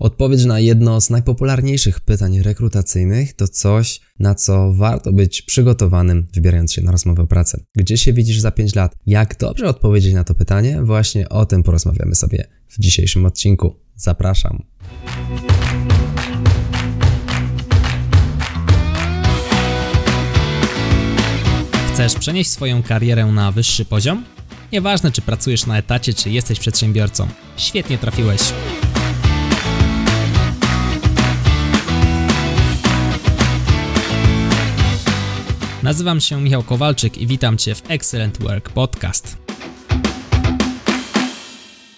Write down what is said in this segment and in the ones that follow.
Odpowiedź na jedno z najpopularniejszych pytań rekrutacyjnych to coś, na co warto być przygotowanym, wybierając się na rozmowę o pracę. Gdzie się widzisz za 5 lat? Jak dobrze odpowiedzieć na to pytanie? Właśnie o tym porozmawiamy sobie w dzisiejszym odcinku. Zapraszam. Chcesz przenieść swoją karierę na wyższy poziom? Nieważne, czy pracujesz na etacie, czy jesteś przedsiębiorcą. Świetnie trafiłeś. Nazywam się Michał Kowalczyk i witam Cię w Excellent Work Podcast.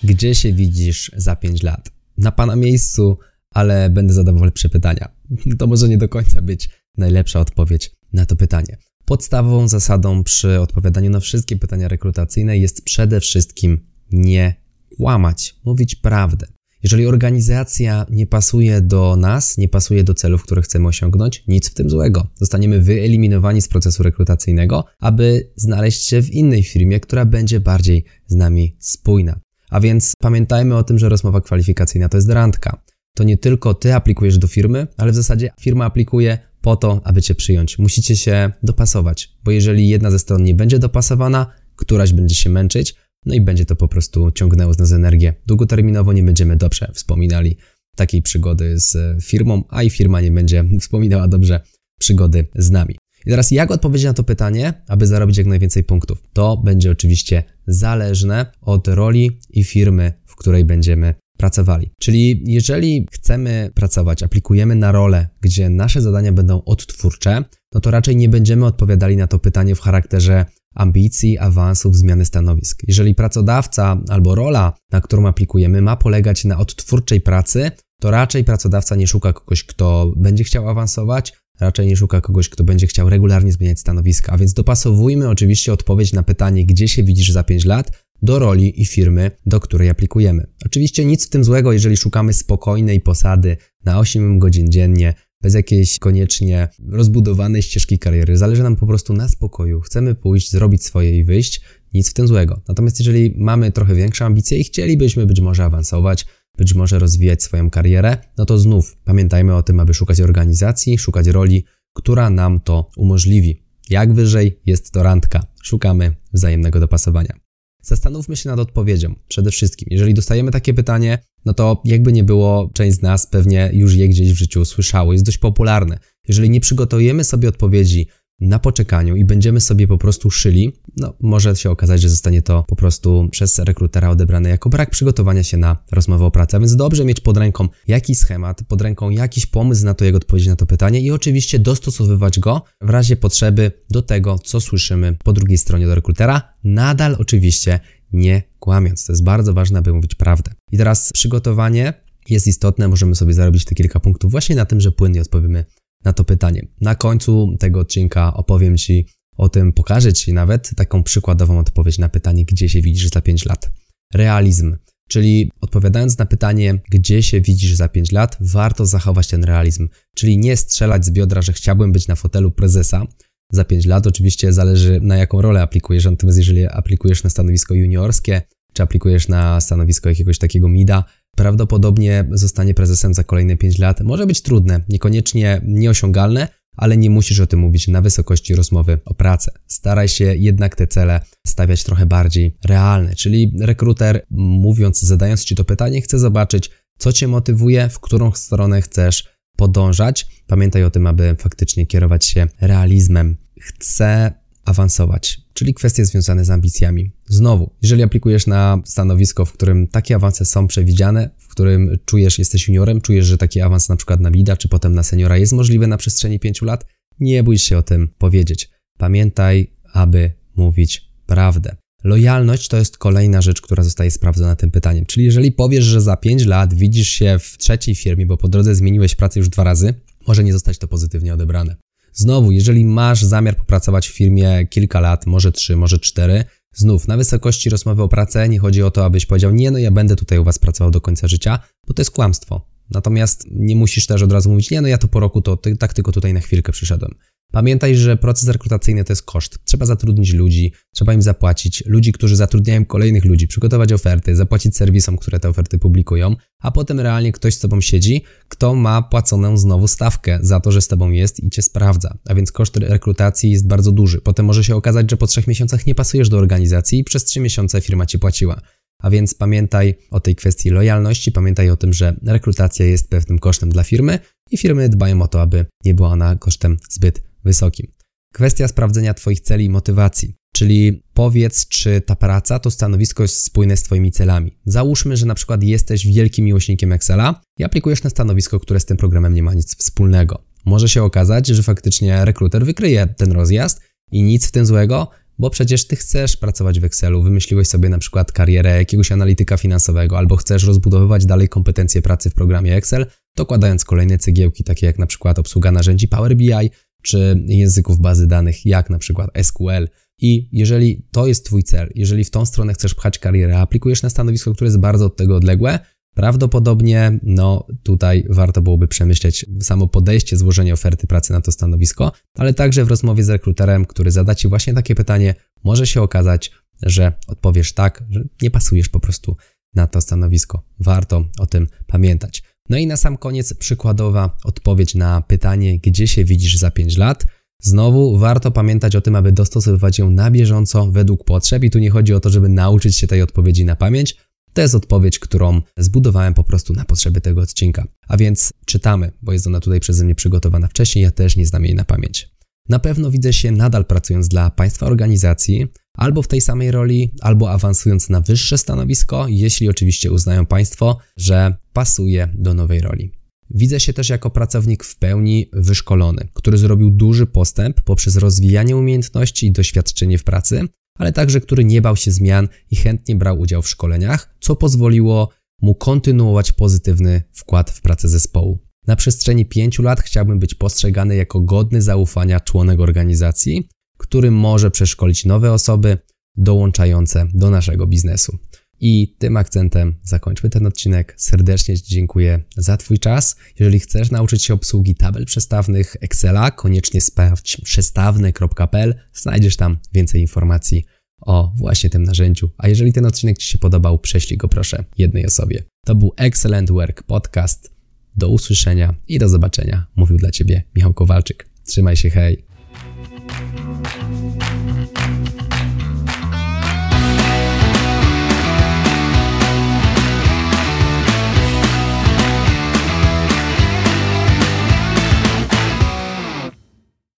Gdzie się widzisz za 5 lat? Na Pana miejscu, ale będę zadawał lepsze pytania. To może nie do końca być najlepsza odpowiedź na to pytanie. Podstawową zasadą przy odpowiadaniu na wszystkie pytania rekrutacyjne jest przede wszystkim nie kłamać, mówić prawdę. Jeżeli organizacja nie pasuje do nas, nie pasuje do celów, które chcemy osiągnąć, nic w tym złego. Zostaniemy wyeliminowani z procesu rekrutacyjnego, aby znaleźć się w innej firmie, która będzie bardziej z nami spójna. A więc pamiętajmy o tym, że rozmowa kwalifikacyjna to jest randka. To nie tylko ty aplikujesz do firmy, ale w zasadzie firma aplikuje po to, aby cię przyjąć. Musicie się dopasować, bo jeżeli jedna ze stron nie będzie dopasowana, któraś będzie się męczyć, no i będzie to po prostu ciągnęło z nas energię. Długoterminowo nie będziemy dobrze wspominali takiej przygody z firmą, a i firma nie będzie wspominała dobrze przygody z nami. I teraz jak odpowiedzieć na to pytanie, aby zarobić jak najwięcej punktów? To będzie oczywiście zależne od roli i firmy, w której będziemy pracowali. Czyli jeżeli chcemy pracować, aplikujemy na rolę, gdzie nasze zadania będą odtwórcze, no to raczej nie będziemy odpowiadali na to pytanie w charakterze ambicji, awansów, zmiany stanowisk. Jeżeli pracodawca albo rola, na którą aplikujemy, ma polegać na odtwórczej pracy, to raczej pracodawca nie szuka kogoś, kto będzie chciał awansować, raczej nie szuka kogoś, kto będzie chciał regularnie zmieniać stanowiska. A więc dopasowujmy oczywiście odpowiedź na pytanie, gdzie się widzisz za 5 lat, do roli i firmy, do której aplikujemy. Oczywiście nic w tym złego, jeżeli szukamy spokojnej posady na 8 godzin dziennie, bez jakiejś koniecznie rozbudowanej ścieżki kariery. Zależy nam po prostu na spokoju. Chcemy pójść, zrobić swoje i wyjść. Nic w tym złego. Natomiast jeżeli mamy trochę większe ambicje i chcielibyśmy być może awansować, być może rozwijać swoją karierę, no to znów pamiętajmy o tym, aby szukać organizacji, szukać roli, która nam to umożliwi. Jak wyżej jest to randka. Szukamy wzajemnego dopasowania. Zastanówmy się nad odpowiedzią. Przede wszystkim, jeżeli dostajemy takie pytanie, no to jakby nie było, część z nas pewnie już je gdzieś w życiu słyszało, jest dość popularne. Jeżeli nie przygotujemy sobie odpowiedzi na poczekaniu i będziemy sobie po prostu szyli, no może się okazać, że zostanie to po prostu przez rekrutera odebrane jako brak przygotowania się na rozmowę o pracę. A więc dobrze mieć pod ręką jakiś schemat, pod ręką jakiś pomysł na to, jak odpowiedzieć na to pytanie i oczywiście dostosowywać go w razie potrzeby do tego, co słyszymy po drugiej stronie do rekrutera, nadal oczywiście nie kłamiąc. To jest bardzo ważne, aby mówić prawdę. I teraz przygotowanie jest istotne, możemy sobie zarobić te kilka punktów właśnie na tym, że płynnie odpowiemy na to pytanie. Na końcu tego odcinka opowiem Ci o tym, pokażę Ci nawet taką przykładową odpowiedź na pytanie, gdzie się widzisz za 5 lat. Realizm. Czyli odpowiadając na pytanie, gdzie się widzisz za 5 lat, warto zachować ten realizm. Czyli nie strzelać z biodra, że chciałbym być na fotelu prezesa za 5 lat. Oczywiście zależy na jaką rolę aplikujesz. Natomiast jeżeli aplikujesz na stanowisko juniorskie, czy aplikujesz na stanowisko jakiegoś takiego mida, prawdopodobnie zostanie prezesem za kolejne 5 lat. Może być trudne, niekoniecznie nieosiągalne, ale nie musisz o tym mówić na wysokości rozmowy o pracę. Staraj się jednak te cele stawiać trochę bardziej realne, czyli rekruter, mówiąc, zadając ci to pytanie, chce zobaczyć, co cię motywuje, w którą stronę chcesz podążać. Pamiętaj o tym, aby faktycznie kierować się realizmem. Chcę awansować, czyli kwestie związane z ambicjami. Znowu, jeżeli aplikujesz na stanowisko, w którym takie awanse są przewidziane, w którym czujesz, jesteś juniorem, czujesz, że taki awans na przykład na bida, czy potem na seniora jest możliwy na przestrzeni 5 lat, nie bój się o tym powiedzieć. Pamiętaj, aby mówić prawdę. Lojalność to jest kolejna rzecz, która zostaje sprawdzona tym pytaniem. Czyli jeżeli powiesz, że za 5 lat widzisz się w trzeciej firmie, bo po drodze zmieniłeś pracę już dwa razy, może nie zostać to pozytywnie odebrane. Znowu, jeżeli masz zamiar popracować w firmie kilka lat, może trzy, może cztery, znów na wysokości rozmowy o pracę nie chodzi o to, abyś powiedział, nie, no ja będę tutaj u was pracował do końca życia, bo to jest kłamstwo. Natomiast nie musisz też od razu mówić, nie, no ja to po roku to tak tylko tutaj na chwilkę przyszedłem. Pamiętaj, że proces rekrutacyjny to jest koszt. Trzeba zatrudnić ludzi, trzeba im zapłacić, ludzi, którzy zatrudniają kolejnych ludzi, przygotować oferty, zapłacić serwisom, które te oferty publikują, a potem realnie ktoś z tobą siedzi, kto ma płaconą znowu stawkę za to, że z tobą jest i cię sprawdza. A więc koszt rekrutacji jest bardzo duży. Potem może się okazać, że po trzech miesiącach nie pasujesz do organizacji i przez trzy miesiące firma ci płaciła. A więc pamiętaj o tej kwestii lojalności, pamiętaj o tym, że rekrutacja jest pewnym kosztem dla firmy i firmy dbają o to, aby nie była ona kosztem zbyt wysokim. Kwestia sprawdzenia Twoich celi i motywacji, czyli powiedz, czy ta praca, to stanowisko jest spójne z Twoimi celami. Załóżmy, że na przykład jesteś wielkim miłośnikiem Excela i aplikujesz na stanowisko, które z tym programem nie ma nic wspólnego. Może się okazać, że faktycznie rekruter wykryje ten rozjazd i nic w tym złego, bo przecież ty chcesz pracować w Excelu, wymyśliłeś sobie na przykład karierę jakiegoś analityka finansowego, albo chcesz rozbudowywać dalej kompetencje pracy w programie Excel, dokładając kolejne cegiełki, takie jak na przykład obsługa narzędzi Power BI, czy języków bazy danych, jak na przykład SQL. I jeżeli to jest Twój cel, jeżeli w tą stronę chcesz pchać karierę, aplikujesz na stanowisko, które jest bardzo od tego odległe, Prawdopodobnie, no tutaj warto byłoby przemyśleć samo podejście, złożenie oferty pracy na to stanowisko, ale także w rozmowie z rekruterem, który zada Ci właśnie takie pytanie, może się okazać, że odpowiesz tak, że nie pasujesz po prostu na to stanowisko. Warto o tym pamiętać. No i na sam koniec przykładowa odpowiedź na pytanie, gdzie się widzisz za 5 lat. Znowu warto pamiętać o tym, aby dostosowywać ją na bieżąco według potrzeb i tu nie chodzi o to, żeby nauczyć się tej odpowiedzi na pamięć, to jest odpowiedź, którą zbudowałem po prostu na potrzeby tego odcinka. A więc czytamy, bo jest ona tutaj przeze mnie przygotowana wcześniej, ja też nie znam jej na pamięć. Na pewno widzę się nadal pracując dla państwa organizacji, albo w tej samej roli, albo awansując na wyższe stanowisko, jeśli oczywiście uznają państwo, że pasuje do nowej roli. Widzę się też jako pracownik w pełni wyszkolony, który zrobił duży postęp poprzez rozwijanie umiejętności i doświadczenie w pracy, ale także który nie bał się zmian i chętnie brał udział w szkoleniach, co pozwoliło mu kontynuować pozytywny wkład w pracę zespołu. Na przestrzeni pięciu lat chciałbym być postrzegany jako godny zaufania członek organizacji, który może przeszkolić nowe osoby dołączające do naszego biznesu. I tym akcentem zakończmy ten odcinek. Serdecznie Ci dziękuję za Twój czas. Jeżeli chcesz nauczyć się obsługi tabel przestawnych Excela, koniecznie sprawdź przestawne.pl. Znajdziesz tam więcej informacji o właśnie tym narzędziu. A jeżeli ten odcinek Ci się podobał, prześlij go proszę jednej osobie. To był Excellent Work Podcast. Do usłyszenia i do zobaczenia. Mówił dla Ciebie Michał Kowalczyk. Trzymaj się, hej.